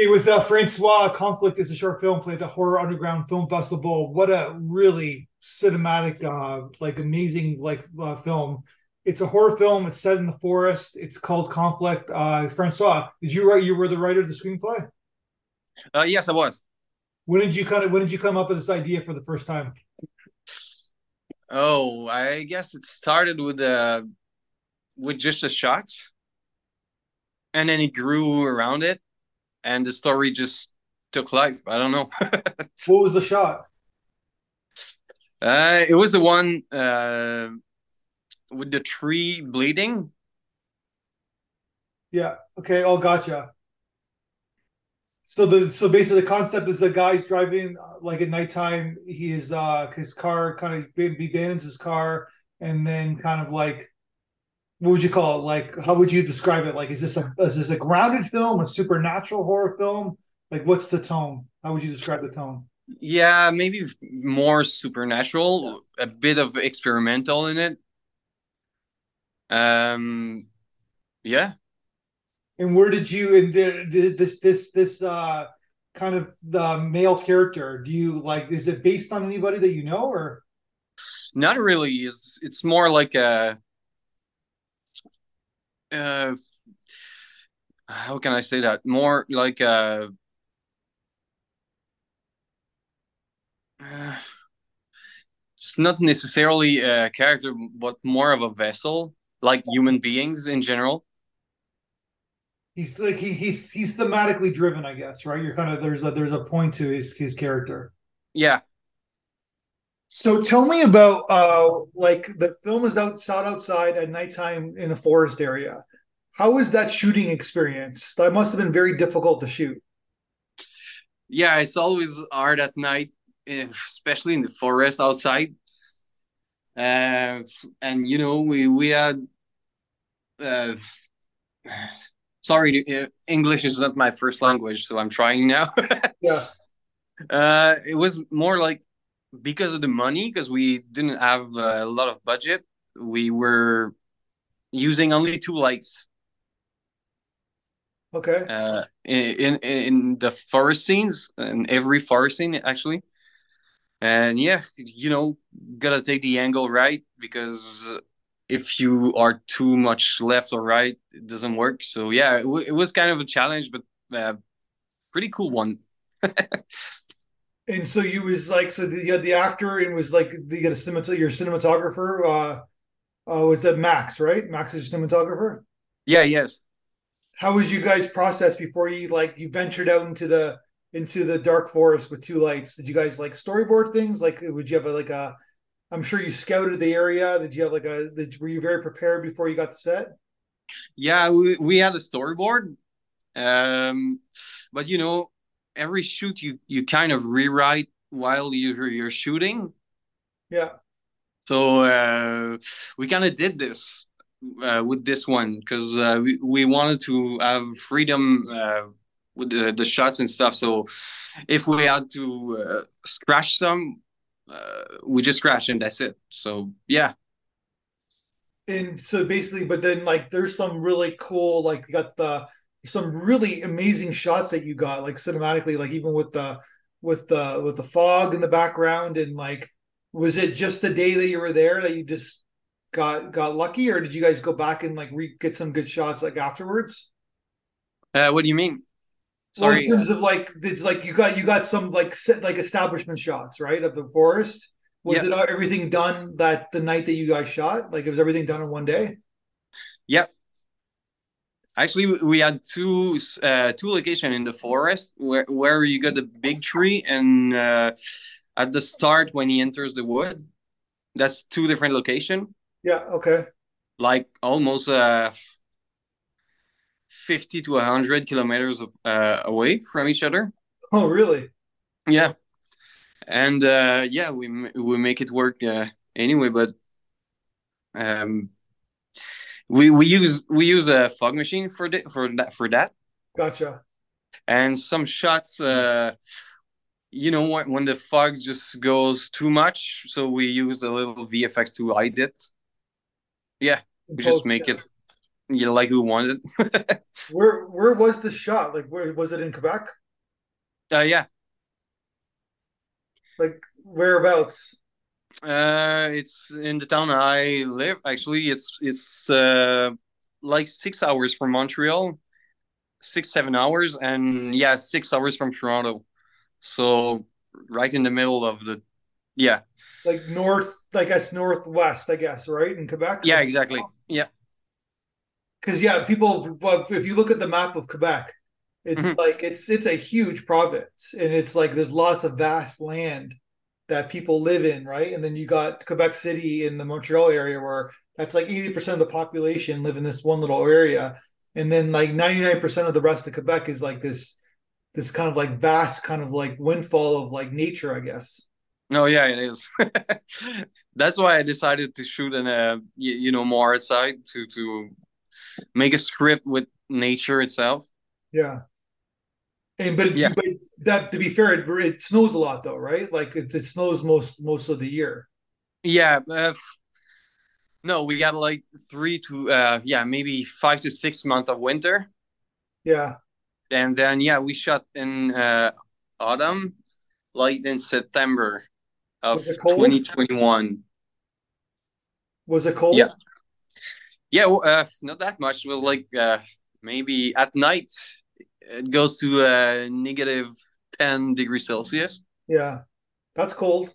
It was uh, François Conflict is a short film played at the Horror Underground Film Festival. What a really cinematic, uh, like amazing, like uh, film. It's a horror film. It's set in the forest. It's called Conflict. Uh, François, did you write? You were the writer of the screenplay. Uh, yes, I was. When did you kind of? When did you come up with this idea for the first time? Oh, I guess it started with uh with just a shot, and then it grew around it, and the story just took life. I don't know. what was the shot? Uh, it was the one uh, with the tree bleeding. Yeah. Okay. Oh, gotcha. So the so basically the concept is the guy's driving like at nighttime. He is uh his car kind of abandons his car and then kind of like what would you call it? Like how would you describe it? Like is this a is this a grounded film, a supernatural horror film? Like what's the tone? How would you describe the tone? Yeah, maybe more supernatural, a bit of experimental in it. Um, yeah. And where did you and this this this uh kind of the male character? Do you like? Is it based on anybody that you know, or not really? It's it's more like a. Uh, how can I say that? More like a uh, it's not necessarily a character, but more of a vessel, like human beings in general. He's like he, he's he's thematically driven, I guess, right? You're kind of there's a there's a point to his his character. Yeah. So tell me about uh like the film is out shot outside at nighttime in a forest area. How was that shooting experience? That must have been very difficult to shoot. Yeah, it's always hard at night especially in the forest outside. Uh, and you know, we we had. Uh, sorry, uh, English is not my first language, so I'm trying now. yeah. Uh, it was more like because of the money, because we didn't have a lot of budget. We were using only two lights. Okay. Uh, in, in in the forest scenes, and every forest scene actually, and yeah you know gotta take the angle right because if you are too much left or right it doesn't work so yeah it, w- it was kind of a challenge but uh, pretty cool one and so you was like so the, you had the actor and was like the you had a cinemat- your cinematographer uh uh was that max right max is your cinematographer yeah yes how was you guys process before you like you ventured out into the into the dark forest with two lights. Did you guys like storyboard things? Like, would you have a, like a? I'm sure you scouted the area. Did you have like a? Did, were you very prepared before you got to set? Yeah, we, we had a storyboard, um, but you know, every shoot you you kind of rewrite while you're you're shooting. Yeah. So uh, we kind of did this uh, with this one because uh, we we wanted to have freedom uh, with the, the shots and stuff. So if we had to uh, scratch some, uh, we just scratch and that's it. So yeah. And so basically, but then like there's some really cool, like you got the some really amazing shots that you got, like cinematically, like even with the with the with the fog in the background and like was it just the day that you were there that you just got got lucky or did you guys go back and like re- get some good shots like afterwards uh, what do you mean Sorry. Or in terms of like it's like you got you got some like set like establishment shots, right, of the forest. Was yep. it everything done that the night that you guys shot? Like it was everything done in one day? Yep. Actually, we had two uh, two location in the forest where where you got the big tree and uh, at the start when he enters the wood. That's two different location. Yeah. Okay. Like almost uh 50 to 100 kilometers uh, away from each other. Oh, really? Yeah. And uh, yeah, we we make it work uh, anyway, but um, we we use we use a fog machine for the, for that for that. Gotcha. And some shots, uh, you know, when, when the fog just goes too much, so we use a little VFX to hide it. Yeah, we just make it you know, like we wanted. where where was the shot? Like where was it in Quebec? uh, yeah, Like whereabouts? Uh, it's in the town I live. Actually, it's it's uh, like six hours from Montreal, six seven hours, and yeah, six hours from Toronto. So right in the middle of the yeah Like north, like that's northwest, I guess, right? In Quebec? yeah exactly yeah Because yeah, people if you look at the map of Quebec, it's Mhm. like it's it's a huge province and it's like there's lots of vast land that people live in, right? And then you got Quebec City in the Montreal area where that's like 80% of the population live in this one little area. And then like 99% of the rest of Quebec is like this this kind of like vast kind of like windfall of like nature, I guess. no yeah it is that's why I decided to shoot in a you, you know more outside to to make a script with nature itself Yeah. And but, Yeah. but that to be fair, it, it snows a lot though, right? Like it, it snows most most of the year. yeah uh, no we got like three to uh yeah maybe five to six months of winter Yeah. and then yeah we shot in uh autumn like in september of it cold? 2021 Was it cold? Yeah. yeah uh not that much it was like uh maybe at night it goes to uh negative 10 degrees celsius Yeah. That's cold.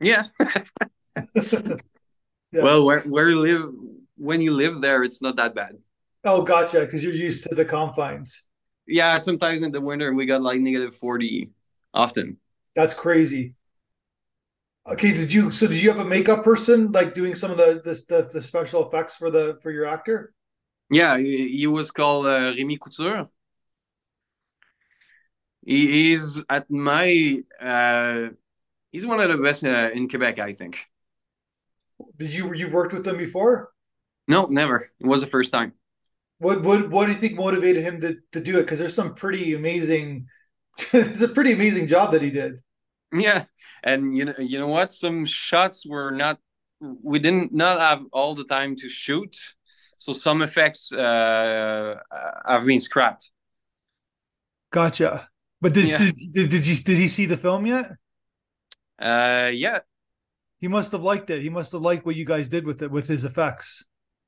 yeah Yeah. well where, where you live when you live there it's not that bad Oh, gotcha. Because you're used to the confines. yeah sometimes in the winter we got like negative 40 often That's crazy. Okay, did you so did you have a makeup person like doing some of the the, the, the special effects for the for your actor? Yeah, he, he was called uh, Rémi Couture. He is at my uh, he's one of the best uh, in Quebec, I think. Did you you worked with them before? No, never. It was the first time. What what what do you think motivated him to to do it? Because there's some pretty amazing. it's a pretty amazing job that he did. Yeah, and you know, you know what? Some shots were not. We didn't not have all the time to shoot, so some effects uh, have been scrapped. Gotcha. But did Yeah. did, did you did he see the film yet? Uh, yeah, He must have liked it. He must have liked what you guys did with it with his effects.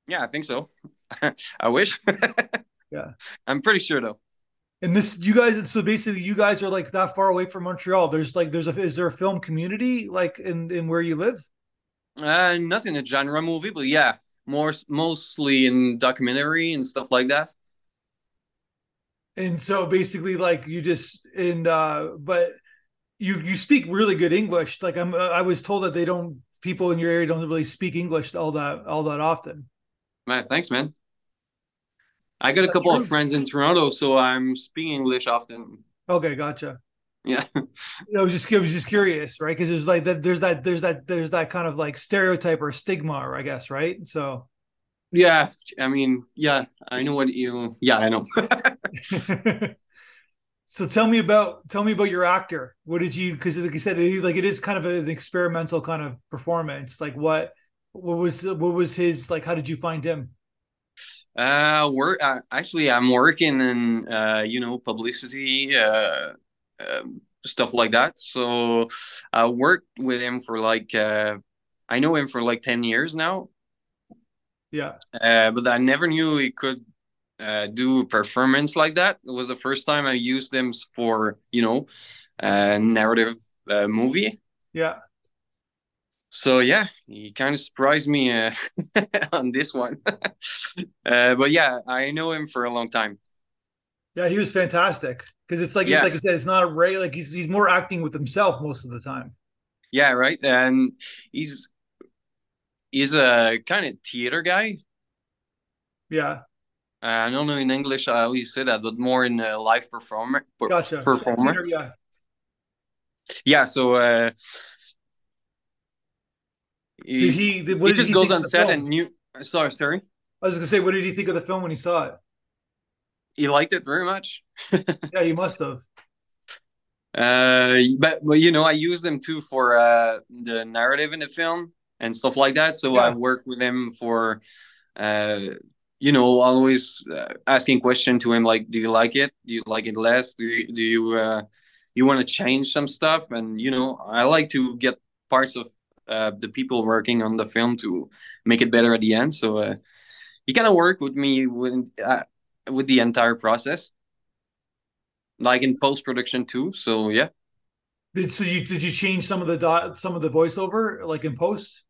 yeah, I think so. I wish. Yeah. I'm pretty sure though. And this, you guys, so basically, you guys are like that far away from Montreal. There's like, there's a, is there a film community like in in where you live? Uh, nothing in a genre movie, but yeah, more mostly in documentary and stuff like that. And so basically, like you just and uh, but you you speak really good English. Like I'm, uh, I was told that they don't people in your area don't really speak English all that all that often. Man, thanks, man. I got a couple of friends in Toronto, so I'm speaking English often. Okay, gotcha. Yeah, I was just I was just curious, right? Because there's like that there's that there's that there's that kind of like stereotype or stigma, I guess, right? So yeah. I mean, yeah, I know what you. Yeah, I know. so tell me about tell me about your actor. What did you? Because like you said, it, like it is kind of an experimental kind of performance. Like what what was what was his like? How did you find him? Uh, work. Uh, actually, I'm working in uh, you know, publicity, uh, um, stuff like that. So I worked with him for like, uh, I know him for like ten years now. Yeah, Uh, but I never knew he could uh, do a performance like that. It was the first time I used them for, you know, a narrative uh, movie. yeah. So yeah, he kind of surprised me uh, on this one. uh, but yeah, I know him for a long time. Yeah, he was fantastic because it's like Yeah. like I said, it's not a Ray. Like he's he's more acting with himself most of the time. Yeah, right. And he's he's a kind of theater guy. Yeah, Uh, I don't know in English how you say that, but more in uh, live performer per- gotcha. performer. Yeah, Yeah, so uh, he, did he? Did, what he did just he goes on set film? and new. Sorry, sorry. I was gonna say, what did he think of the film when he saw it? He liked it very much. Yeah, he must have. Uh, but but you know, I use them too for uh the narrative in the film and stuff like that. So I Yeah. work with him for uh you know, always uh, asking question to him like, "Do you like it? Do you like it less? Do you do you uh, you want to change some stuff?" And you know, I like to get parts of uh, the people working on the film to make it better at the end. So uh, he kind of work with me with uh, with the entire process, like in post production too. So yeah. Did so you did you change some of the dot some of the voiceover like in post?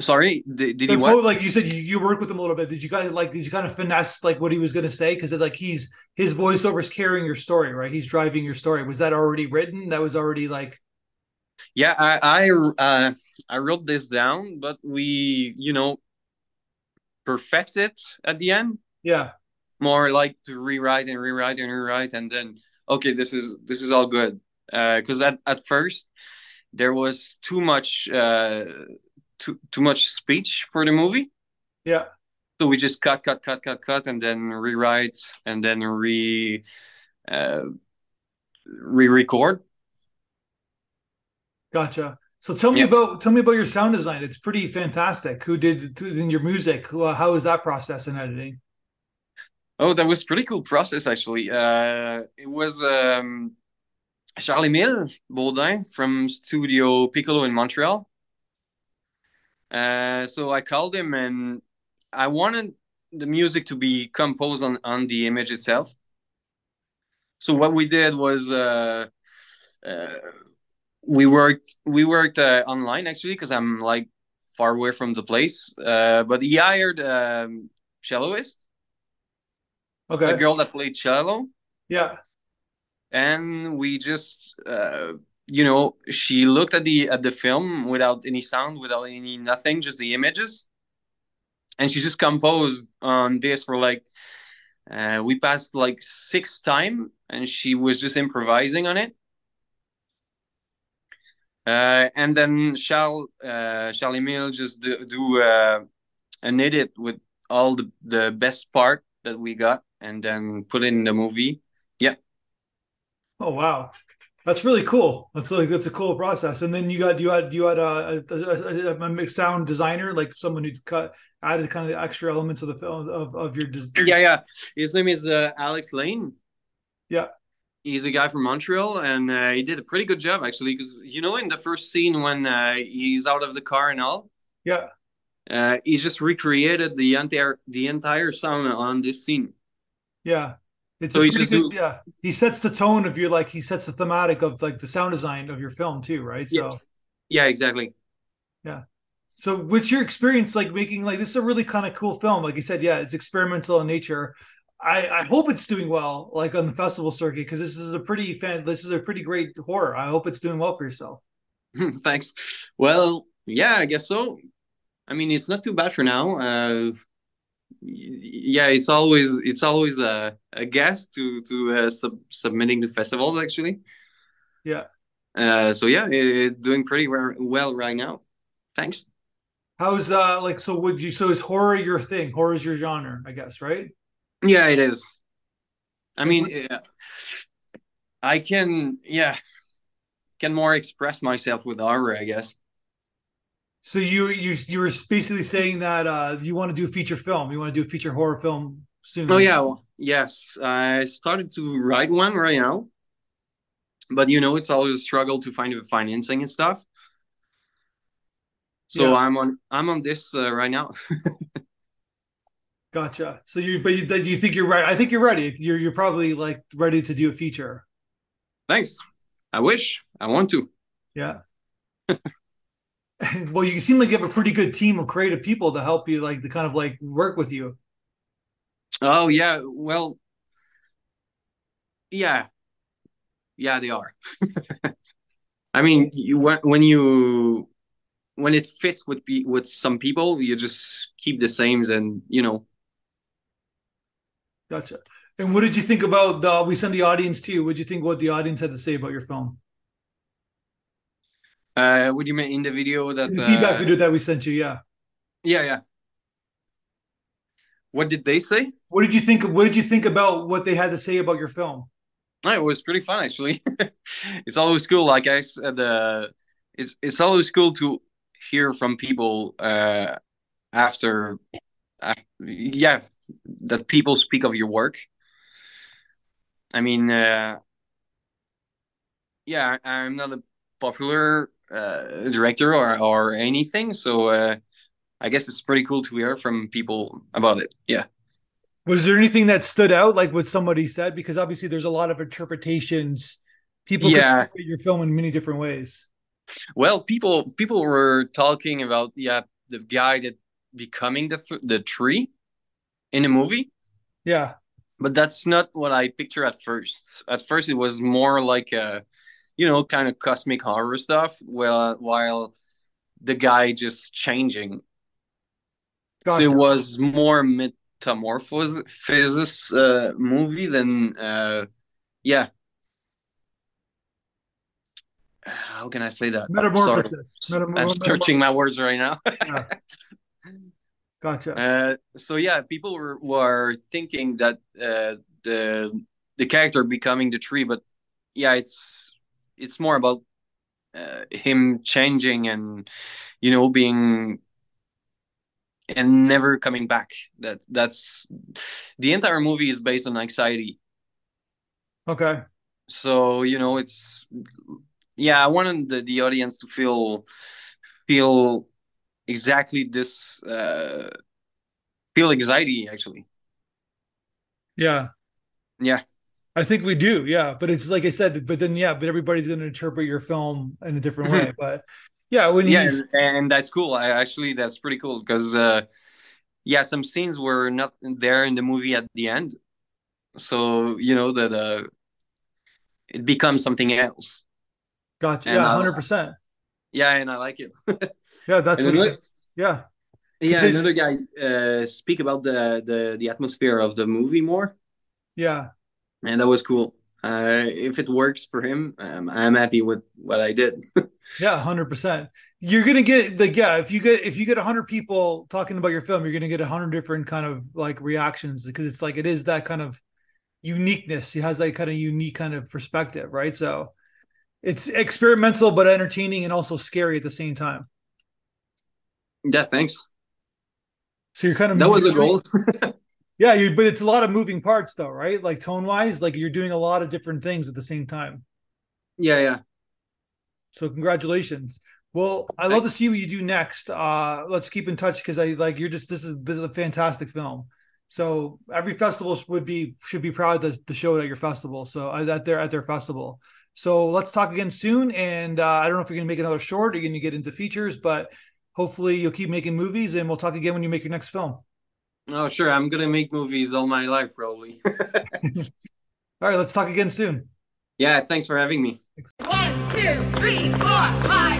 Sorry, did, did po- what? like you said you, you work with him a little bit. Did you kind of like did you kind of finesse like what he was going to say because it's like he's his voiceover is carrying your story, right? He's driving your story. Was that already written? That was already like Yeah, I I uh, I wrote this down, but we you know perfect it at the end. yeah, More like to rewrite and rewrite and rewrite, and then okay, this is this is all good. Because at at first there was too much uh, too too much speech for the movie, yeah. so we just cut cut cut cut cut, and then rewrite and then re uh, re-record. Gotcha. So tell me Yeah. about tell me about your sound design. It's pretty fantastic. Who did in your music? Who- uh, How is that process in editing? Oh, that was pretty cool process actually. Uh, it was um, Charlie Mill Baudin from Studio Piccolo in Montreal. Uh, so I called him and I wanted the music to be composed on, on the image itself. So what we did was uh, uh, we worked we worked uh, online actually because I'm like far away from the place. Uh, but he hired um, celloist, Okay. a girl that played cello. Yeah. and we just uh, you know she looked at the at the film without any sound without any nothing just the images. And she just composed on this for like uh, we passed like six time and she was just improvising on it. Uh, and then Charles uh, Charles-Émile just do, do uh, an edit with all the, the best part that we got and then put in the movie. Yeah. Oh wow, that's really cool. That's like that's a cool process. And then you got you had you had a, a, a, a sound designer, like someone who cut added kind of the extra elements of the film of, of your des- Yeah, yeah. His name is uh, Alex Lane. Yeah. He's a guy from Montreal, and uh, he did a pretty good job actually. Because you know, in the first scene when uh, he's out of the car and all, yeah uh, he just recreated the entire the entire sound on this scene. yeah. It's So a he just good do- yeah. He sets the tone of your like he sets the thematic of like the sound design of your film too, right? So Yeah, exactly. Yeah. So what's your experience like making like this is a really kind of cool film? Like you said, yeah, it's experimental in nature. I, I hope it's doing well, like on the festival circuit, because this is a pretty fan. This is a pretty great horror. I hope it's doing well for yourself. Thanks. Well, yeah, I guess so. I mean, it's not too bad for now. Uh, yeah, it's always it's always a, a guess to to uh, sub- submitting to festivals actually. Yeah. Uh, so yeah, it, it's doing pretty well, well right now. Thanks. How's uh like so would you so is horror your thing? Horror is your genre, I guess, right? Yeah, it is. I mean, yeah, I can yeah can more express myself with horror, I guess. So you you you were basically saying that uh you want to do a feature film. You want to do a feature horror film soon. Oh yeah, well, yes. I started to write one right now, but you know it's always a struggle to find the financing and stuff. So Yeah. I'm on I'm on this uh, right now. Gotcha. So you but you, you think you're right. I think you're ready. You're you're probably like ready to do a feature. Thanks. I wish I want to. Yeah. well, you seem like you have a pretty good team of creative people to help you like to kind of like work with you. Oh yeah, well, yeah, yeah, they are. I mean, you when you when it fits with pe- with some people, you just keep the same, and you know. Gotcha. And what did you think about the we send the audience to you? What did you think what the audience had to say about your film? Uh, what do you mean in the video that? The feedback uh, video that we sent you, yeah. Yeah, yeah. What did they say? What did you think what did you think about what they had to say about your film? No, it was pretty fun actually. it's always cool. Like I said, uh, it's it's always cool to hear from people uh, after uh, yeah, that people speak of your work. I mean, uh, yeah, I'm not a popular uh, director or or anything, so uh, I guess it's pretty cool to hear from people about it. Yeah. Was there anything that stood out, like what somebody said? Because obviously, there's a lot of interpretations. People yeah. can your film in many different ways. Well, people people were talking about yeah the guy that becoming the the tree in the movie. Yeah, but that's not what I picture at first. At first, it was more like a you know kind of cosmic horror stuff. Well, while the guy just changing. Gotcha. So it was more metamorphosis uh, movie than uh, yeah how can I say that? Metamorphosis. Metam- I'm searching my words right now. yeah. Gotcha. Uh, so yeah, people were, were thinking that uh, the the character becoming the tree, but yeah, it's it's more about uh, him changing and you know being and never coming back. That that's the entire movie is based on anxiety. Okay. So you know it's yeah, I wanted the, the audience to feel feel exactly this uh, feel anxiety actually. Yeah. Yeah. I think we do, yeah. But it's like I said, but then yeah, but everybody's going to interpret your film in a different way. But yeah, when yeah, and, and, that's cool. I actually that's pretty cool because uh, yeah, some scenes were not there in the movie at the end, so you know that uh, it becomes something else. Gotcha. And, yeah, hundred uh, percent. Yeah, and I like it. yeah, that's what. Another, yeah. Yeah, another guy uh, speak about the, the the atmosphere of the movie more. Yeah. And that was cool. Uh, if it works for him, um, I'm happy with what I did. yeah, hundred percent. You're gonna get like yeah, if you get if you get hundred people talking about your film, you're gonna get hundred different kind of like reactions because it's like it is that kind of uniqueness. It has that kind of unique kind of perspective, right? So it's experimental but entertaining and also scary at the same time. Yeah, thanks. So you're kind of that was the goal. yeah, you but it's a lot of moving parts though, right? Like tone wise, like you're doing a lot of different things at the same time. Yeah, yeah. So congratulations. Well, I love to see what you do next. Uh let's keep in touch because I like you're just this is this is a fantastic film. So every festival would be should be proud to, to show it at your festival. So at their at their festival. So let's talk again soon. And uh, I don't know if you're going to make another short or you're going to get into features, but hopefully you'll keep making movies and we'll talk again when you make your next film. Oh, sure. I'm going to make movies all my life, probably. all right. Let's talk again soon. Yeah. Thanks for having me. One, two, three, four, five.